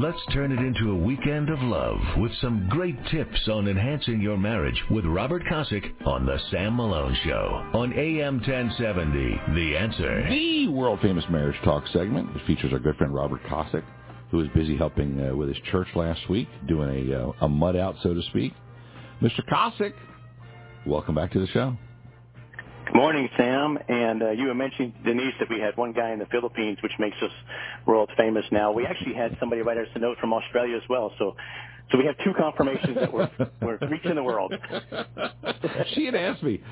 Let's turn it into a weekend of love with some great tips on enhancing your marriage with Robert Kosick on The Sam Malone Show on AM 1070. The Answer. The world famous marriage talk segment. It features our good friend Robert Kosick, who was busy helping uh, with his church last week, doing a, uh, a mud out, so to speak. Mr. Kosick, welcome back to the show. Good morning, Sam. And uh, you were mentioning, Denise, that we had one guy in the Philippines, which makes us world famous now. We actually had somebody write us a note from Australia as well. So, so we have two confirmations that we're, we're reaching the world. she had asked me.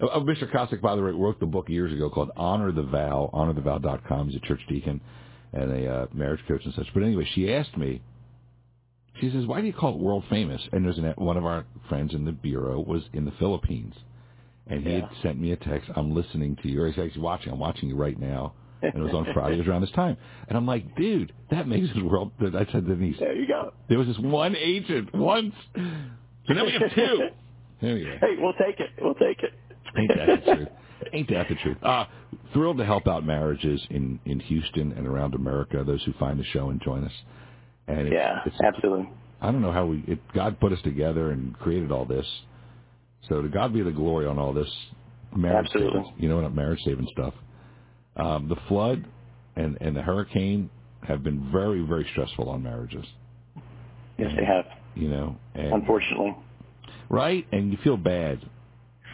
Uh, Mr. Kosick, by the way, wrote the book years ago called Honor the Vow, honorthevow.com. He's a church deacon and a uh, marriage coach and such. But anyway, she asked me, she says, why do you call it world famous? And there's one of our friends in the bureau was in the Philippines and he yeah. had sent me a text. I'm listening to you. Or he's actually watching. I'm watching you right now. And it was on Friday. It was around this time. And I'm like, dude, that makes this world. I said to Denise, there you go. There was this one agent once. So now we have two. Anyway. Hey, we'll take it. We'll take it. Ain't that the truth? Ain't that the truth? Uh, thrilled to help out marriages in, in Houston and around America, those who find the show and join us. And it's, yeah, it's, absolutely. I don't know how we, it, God put us together and created all this so to God be the glory on all this marriage Absolutely. saving, you know, marriage saving stuff. Um, the flood and and the hurricane have been very very stressful on marriages. Yes, they have. You know, and, unfortunately. Right, and you feel bad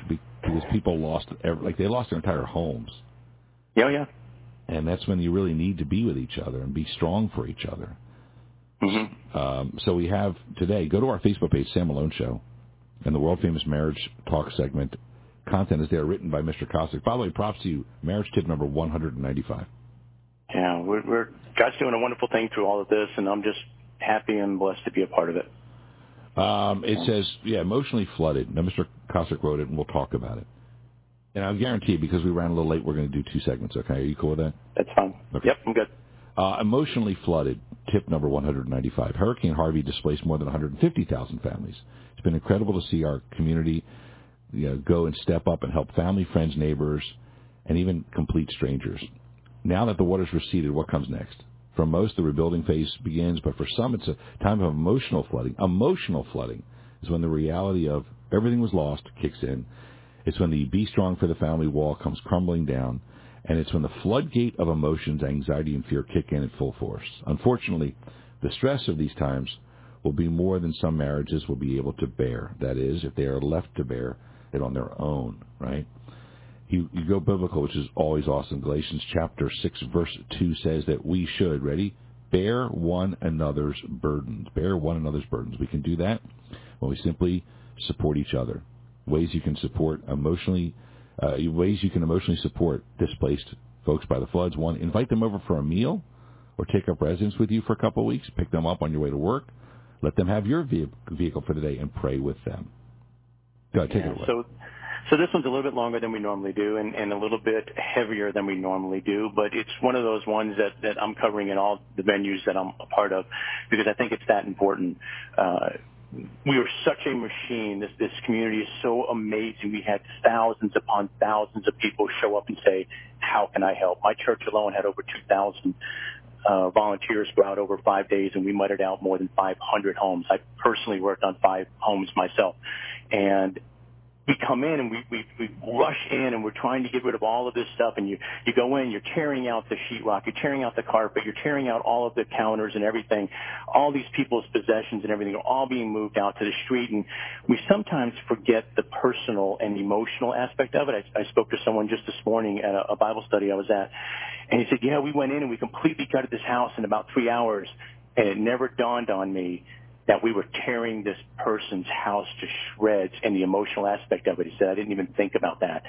because people lost like they lost their entire homes. Yeah, yeah. And that's when you really need to be with each other and be strong for each other. Mm-hmm. Um, so we have today. Go to our Facebook page, Sam Malone Show and the world famous marriage talk segment. Content is there written by Mr. Kosick. By the way, props to you. Marriage tip number 195. Yeah, we're, we're God's doing a wonderful thing through all of this, and I'm just happy and blessed to be a part of it. Um, it says, yeah, emotionally flooded. Now, Mr. Kosick wrote it, and we'll talk about it. And I'll guarantee, because we ran a little late, we're going to do two segments. Okay, are you cool with that? That's fine. Okay. Yep, I'm good. Uh, emotionally flooded. Tip number 195. Hurricane Harvey displaced more than 150,000 families. It's been incredible to see our community you know, go and step up and help family, friends, neighbors, and even complete strangers. Now that the water's receded, what comes next? For most, the rebuilding phase begins, but for some, it's a time of emotional flooding. Emotional flooding is when the reality of everything was lost kicks in. It's when the be strong for the family wall comes crumbling down, and it's when the floodgate of emotions, anxiety, and fear kick in at full force. Unfortunately, the stress of these times will be more than some marriages will be able to bear. That is, if they are left to bear it on their own, right? You, you go biblical, which is always awesome. Galatians chapter 6, verse 2 says that we should, ready? Bear one another's burdens. Bear one another's burdens. We can do that when we simply support each other. Ways you can support emotionally, uh, ways you can emotionally support displaced folks by the floods. One, invite them over for a meal or take up residence with you for a couple of weeks. Pick them up on your way to work let them have your vehicle for the day and pray with them. Go ahead, take yeah, it away. So, so this one's a little bit longer than we normally do and, and a little bit heavier than we normally do, but it's one of those ones that, that I'm covering in all the venues that I'm a part of because I think it's that important. Uh, we are such a machine. This this community is so amazing. We had thousands upon thousands of people show up and say, "How can I help?" My church alone had over 2,000 uh, volunteers go out over five days, and we mudded out more than 500 homes. I personally worked on five homes myself, and we come in and we, we, we rush in and we're trying to get rid of all of this stuff and you, you go in, you're tearing out the sheetrock, you're tearing out the carpet, you're tearing out all of the counters and everything. All these people's possessions and everything are all being moved out to the street and we sometimes forget the personal and emotional aspect of it. I, I spoke to someone just this morning at a, a Bible study I was at and he said, yeah, we went in and we completely gutted this house in about three hours and it never dawned on me that we were tearing this person's house to shreds and the emotional aspect of it. He said, I didn't even think about that.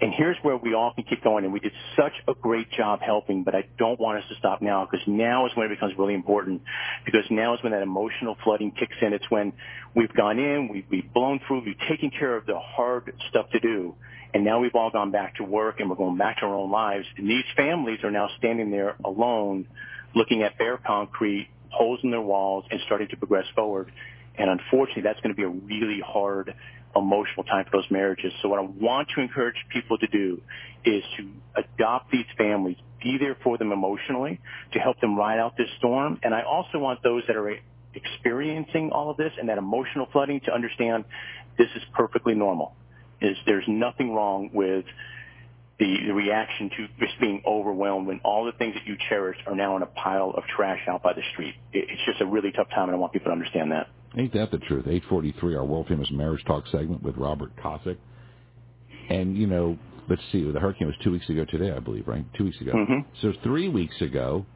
And here's where we all can keep going. And we did such a great job helping, but I don't want us to stop now because now is when it becomes really important because now is when that emotional flooding kicks in. It's when we've gone in, we've, we've blown through, we've taken care of the hard stuff to do. And now we've all gone back to work and we're going back to our own lives. And these families are now standing there alone looking at bare concrete holes in their walls and starting to progress forward. And unfortunately, that's going to be a really hard emotional time for those marriages. So what I want to encourage people to do is to adopt these families, be there for them emotionally to help them ride out this storm. And I also want those that are experiencing all of this and that emotional flooding to understand this is perfectly normal. Is there's nothing wrong with the, the reaction to just being overwhelmed when all the things that you cherished are now in a pile of trash out by the street. It, it's just a really tough time, and I want people to understand that. Ain't that the truth? 843, our world famous marriage talk segment with Robert Kosick. And, you know, let's see, the hurricane was two weeks ago today, I believe, right? Two weeks ago. Mm-hmm. So three weeks ago,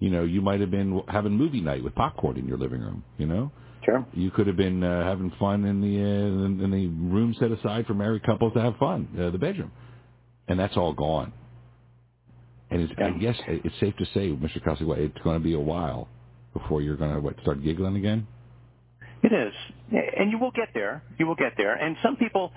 you know, you might have been having movie night with popcorn in your living room, you know? Sure. You could have been uh, having fun in the uh, in the room set aside for married couples to have fun, uh, the bedroom, and that's all gone. And it's, I guess it's safe to say, Mr. Kosick, it's going to be a while before you're going to what start giggling again. It is. And you will get there. You will get there. And some people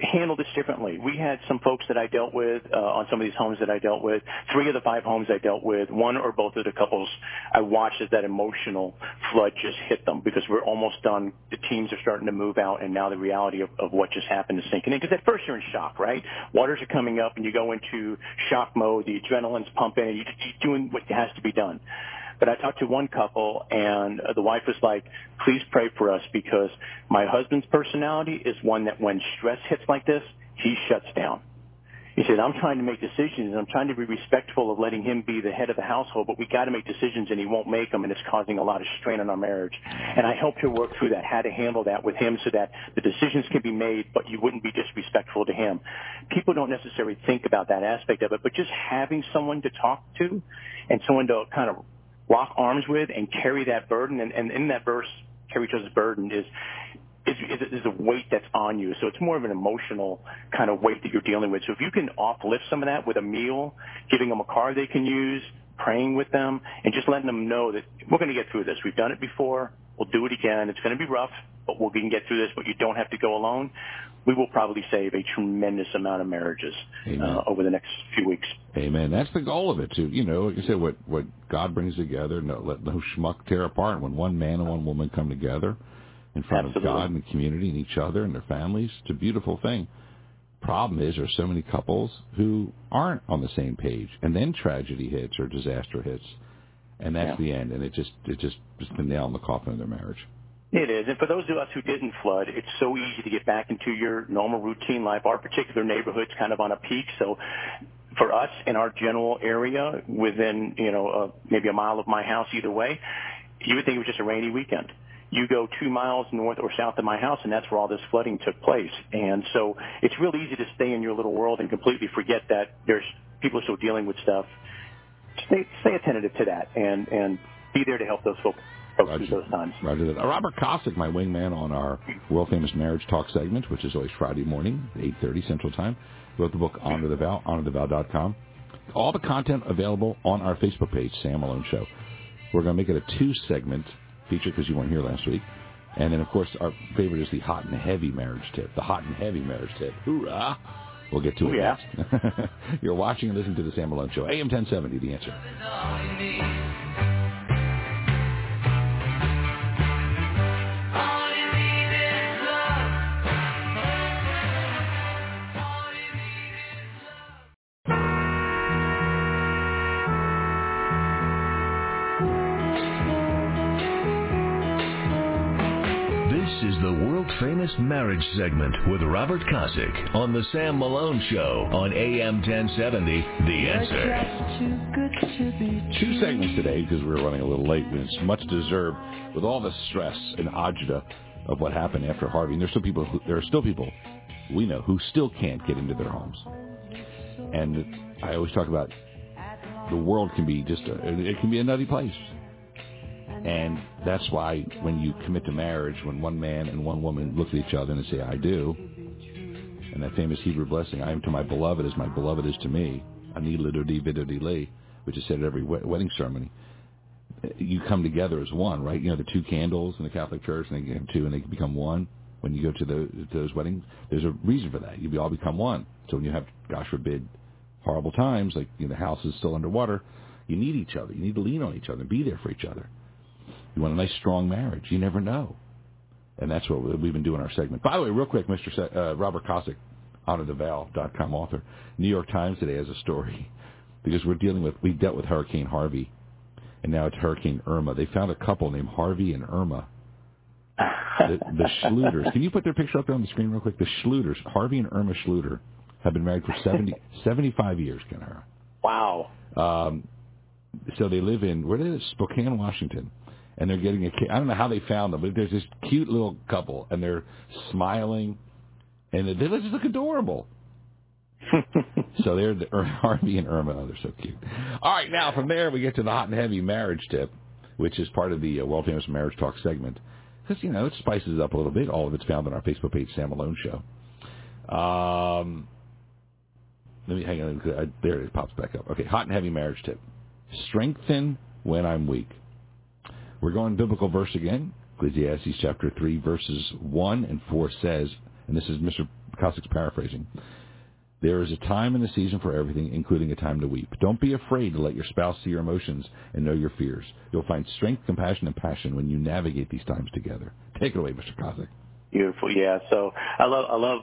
handle this differently. We had some folks that I dealt with uh, on some of these homes that I dealt with. Three of the five homes I dealt with, one or both of the couples, I watched as that emotional flood just hit them because we're almost done. The teams are starting to move out, and now the reality of, of what just happened is sinking in. Because at first you're in shock, right? Waters are coming up, and you go into shock mode. The adrenaline's pumping, and you're doing what has to be done. But I talked to one couple and uh, the wife was like, please pray for us because my husband's personality is one that when stress hits like this, he shuts down. He said, I'm trying to make decisions and I'm trying to be respectful of letting him be the head of the household, but we got to make decisions and he won't make them and it's causing a lot of strain on our marriage. And I helped her work through that, how to handle that with him so that the decisions can be made, but you wouldn't be disrespectful to him. People don't necessarily think about that aspect of it, but just having someone to talk to and someone to kind of lock arms with and carry that burden. And, in that verse, carry each other's burden is, is, a weight that's on you. So it's more of an emotional kind of weight that you're dealing with. So if you can uplift some of that with a meal, giving them a car they can use, praying with them, and just letting them know that we're going to get through this. We've done it before. We'll do it again. It's going to be rough, but we can get through this, but you don't have to go alone. We will probably save a tremendous amount of marriages uh, over the next few weeks. Amen. That's the goal of it, too. You know, like I said, what what God brings together, no, let no schmuck tear apart. When one man and one woman come together in front Absolutely. of God and the community and each other and their families, it's a beautiful thing. Problem is, there's so many couples who aren't on the same page, and then tragedy hits or disaster hits, and that's Yeah. the end. And it just it just just the nail in the coffin of their marriage. It is. And for those of us who didn't flood, it's so easy to get back into your normal routine life. Our particular neighborhood's kind of on a peak. So for us in our general area within, you know, uh, maybe a mile of my house either way, you would think it was just a rainy weekend. You go two miles north or south of my house, and that's where all this flooding took place. And so it's real easy to stay in your little world and completely forget that there's people still dealing with stuff. Stay, stay attentive to that and, and be there to help those folks folks through those times. Roger that. Uh, Robert Kosick, my wingman on our world famous marriage talk segment, which is always Friday morning, 8.30 Central Time, wrote the book Honor the Vow, honorthevow.com. All the content available on our Facebook page, Sam Malone Show. We're going to make it a two-segment feature because you weren't here last week. And then, of course, our favorite is the hot and heavy marriage tip. The hot and heavy marriage tip. Hoorah! We'll get to it Ooh, yeah. next. You're watching and listening to the Sam Malone Show. AM 1070, The Answer. This is the world famous marriage segment with Robert Kosick on the Sam Malone Show on AM 1070. The answer. Two segments today because we're running a little late, and it's much deserved with all the stress and agita of what happened after Harvey. And there's still people. Who, there are still people we know who still can't get into their homes. And I always talk about the world can be just a, it can be a nutty place. And that's why when you commit to marriage, when one man and one woman look at each other and say, I do, and that famous Hebrew blessing, I am to my beloved as my beloved is to me, which is said at every wedding ceremony, you come together as one, right? You know, the two candles in the Catholic Church, and they get two, and they become one. When you go to, the, to those weddings, there's a reason for that. You all become one. So when you have, gosh forbid, horrible times, like you know, the house is still underwater, you need each other. You need to lean on each other be there for each other. You want a nice, strong marriage. You never know. and that's what we've been doing our segment. By the way, real quick, Mr. Se- uh, Robert Kosick, com author, New York Times today has a story because we're dealing with we dealt with Hurricane Harvey, and now it's Hurricane Irma. They found a couple named Harvey and Irma. The, the Schluters. Can you put their picture up there on the screen real quick? The Schluters, Harvey and Irma Schluter, have been married for 70, 75 years, Ken Wow. Um, so they live in where is it? Spokane, Washington, and they're getting a. I don't know how they found them, but there's this cute little couple, and they're smiling, and they just look adorable. so they're the Harvey and Irma. Oh, they're so cute. All right, now from there we get to the hot and heavy marriage tip, which is part of the uh, world famous marriage talk segment. Because you know it spices it up a little bit. All of it's found on our Facebook page, Sam Malone Show. Um, let me hang on. I, there it pops back up. Okay, hot and heavy marriage tip: strengthen when I'm weak. We're going biblical verse again. Ecclesiastes chapter three, verses one and four says, and this is Mr. Kosick's paraphrasing. There is a time and a season for everything, including a time to weep. Don't be afraid to let your spouse see your emotions and know your fears. You'll find strength, compassion, and passion when you navigate these times together. Take it away, Mr. Kosick. Beautiful, yeah. So I love, I love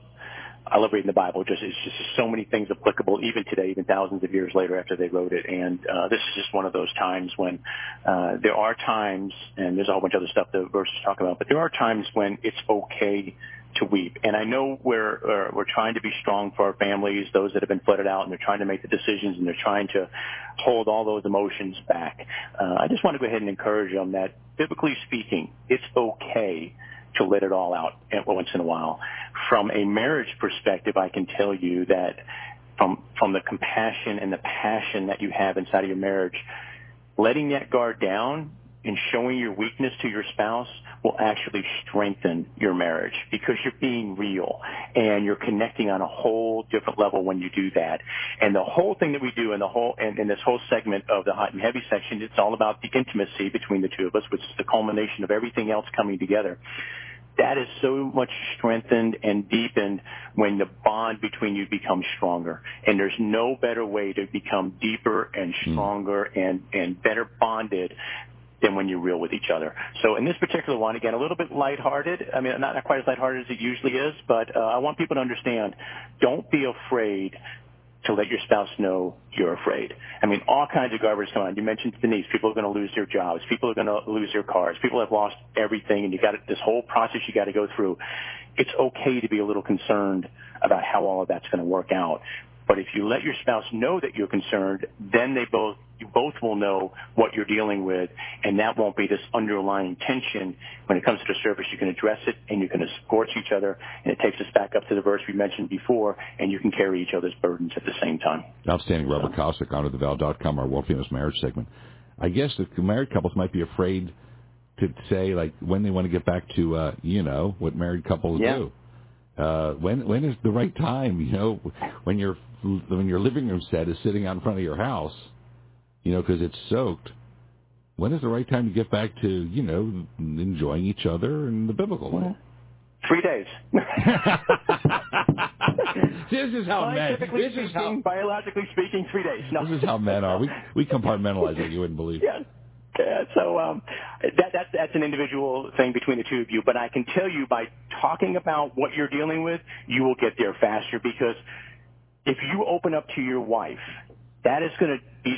I love reading the Bible. Just it's just so many things applicable, even today, even thousands of years later after they wrote it. And uh, this is just one of those times when uh, there are times, and there's a whole bunch of other stuff the verses talk about, but there are times when it's okay to weep. And I know we're uh, we're trying to be strong for our families, those that have been flooded out, and they're trying to make the decisions, and they're trying to hold all those emotions back. Uh, I just want to go ahead and encourage them that, biblically speaking, it's okay to let it all out once in a while. From a marriage perspective, I can tell you that from from the compassion and the passion that you have inside of your marriage, letting that guard down and showing your weakness to your spouse will actually strengthen your marriage because you're being real and you're connecting on a whole different level when you do that. And the whole thing that we do in the whole in, in this whole segment of the hot and heavy section, it's all about the intimacy between the two of us, which is the culmination of everything else coming together that is so much strengthened and deepened when the bond between you becomes stronger. And there's no better way to become deeper and hmm. stronger mm. and, and better bonded than when you're real with each other. So in this particular one, again, a little bit lighthearted. I mean, not, quite as lighthearted as it usually is, but uh, I want people to understand, don't be afraid to let your spouse know you're afraid. I mean, all kinds of garbage come on. You mentioned Denise. People are going to lose their jobs. People are going to lose their cars. People have lost everything, and you got this whole process you got to go through. It's okay to be a little concerned about how all of that's going to work out. But if you let your spouse know that you're concerned, then they both you both will know what you're dealing with, and that won't be this underlying tension. When it comes to the surface, you can address it and you can escort each other, and it takes us back up to the verse we mentioned before, and you can carry each other's burdens at the same time. Outstanding, Robert so. Kosick, HonorTheVow.com, our world famous marriage segment. I guess the married couples might be afraid to say like when they want to get back to uh, you know what married couples yeah. do. Uh, when when is the right time? You know, when your when your living room set is sitting out in front of your house, you know, because it's soaked. When is the right time to get back to, you know, enjoying each other in the biblical way? Three days. this is how men. This is how biologically speaking, three days. No. This is how men are. We we compartmentalize like you wouldn't believe. Yeah. Yeah, so um, that, that's that's an individual thing between the two of you. But I can tell you by talking about what you're dealing with, you will get there faster because if you open up to your wife, that is going to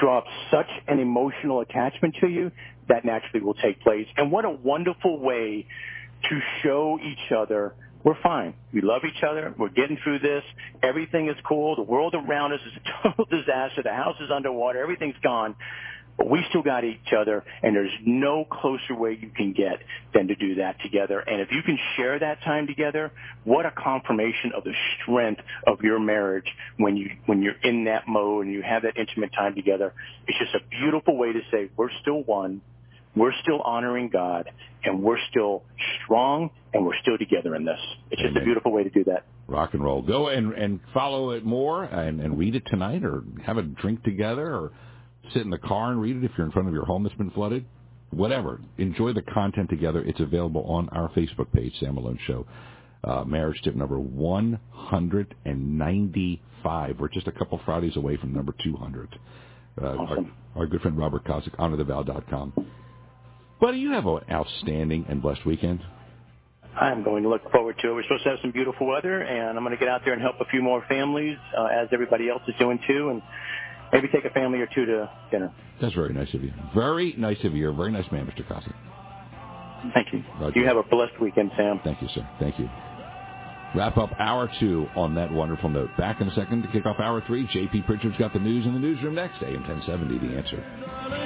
draw up such an emotional attachment to you that naturally will take place. And what a wonderful way to show each other we're fine. We love each other. We're getting through this. Everything is cool. The world around us is a total disaster. The house is underwater. Everything's gone. But we still got each other, and there's no closer way you can get than to do that together. And if you can share that time together, what a confirmation of the strength of your marriage when you when you're in that mode and you have that intimate time together. It's just a beautiful way to say we're still one, we're still honoring God, and we're still strong, and we're still together in this. It's just Amen. a beautiful way to do that rock and roll. Go and and follow it more and, and read it tonight, or have a drink together, or sit in the car and read it if you're in front of your home that's been flooded. Whatever. Enjoy the content together. It's available on our Facebook page, Sam Malone Show. Uh, marriage tip number 195. We're just a couple Fridays away from number 200. Uh, awesome. our, our, good friend Robert Kosick, HonorTheVow.com. Buddy, you have an outstanding and blessed weekend. I'm going to look forward to it. We're supposed to have some beautiful weather, and I'm going to get out there and help a few more families, uh, as everybody else is doing too, and maybe take a family or two to dinner. That's very nice of you. Very nice of you. You're a very nice man, Mr. Kosick. Thank you. Roger. You have a blessed weekend, Sam. Thank you, sir. Thank you. Wrap up hour two on that wonderful note. Back in a second to kick off hour three. J.P. Pritchard's got the news in the newsroom next. AM 1070, The Answer.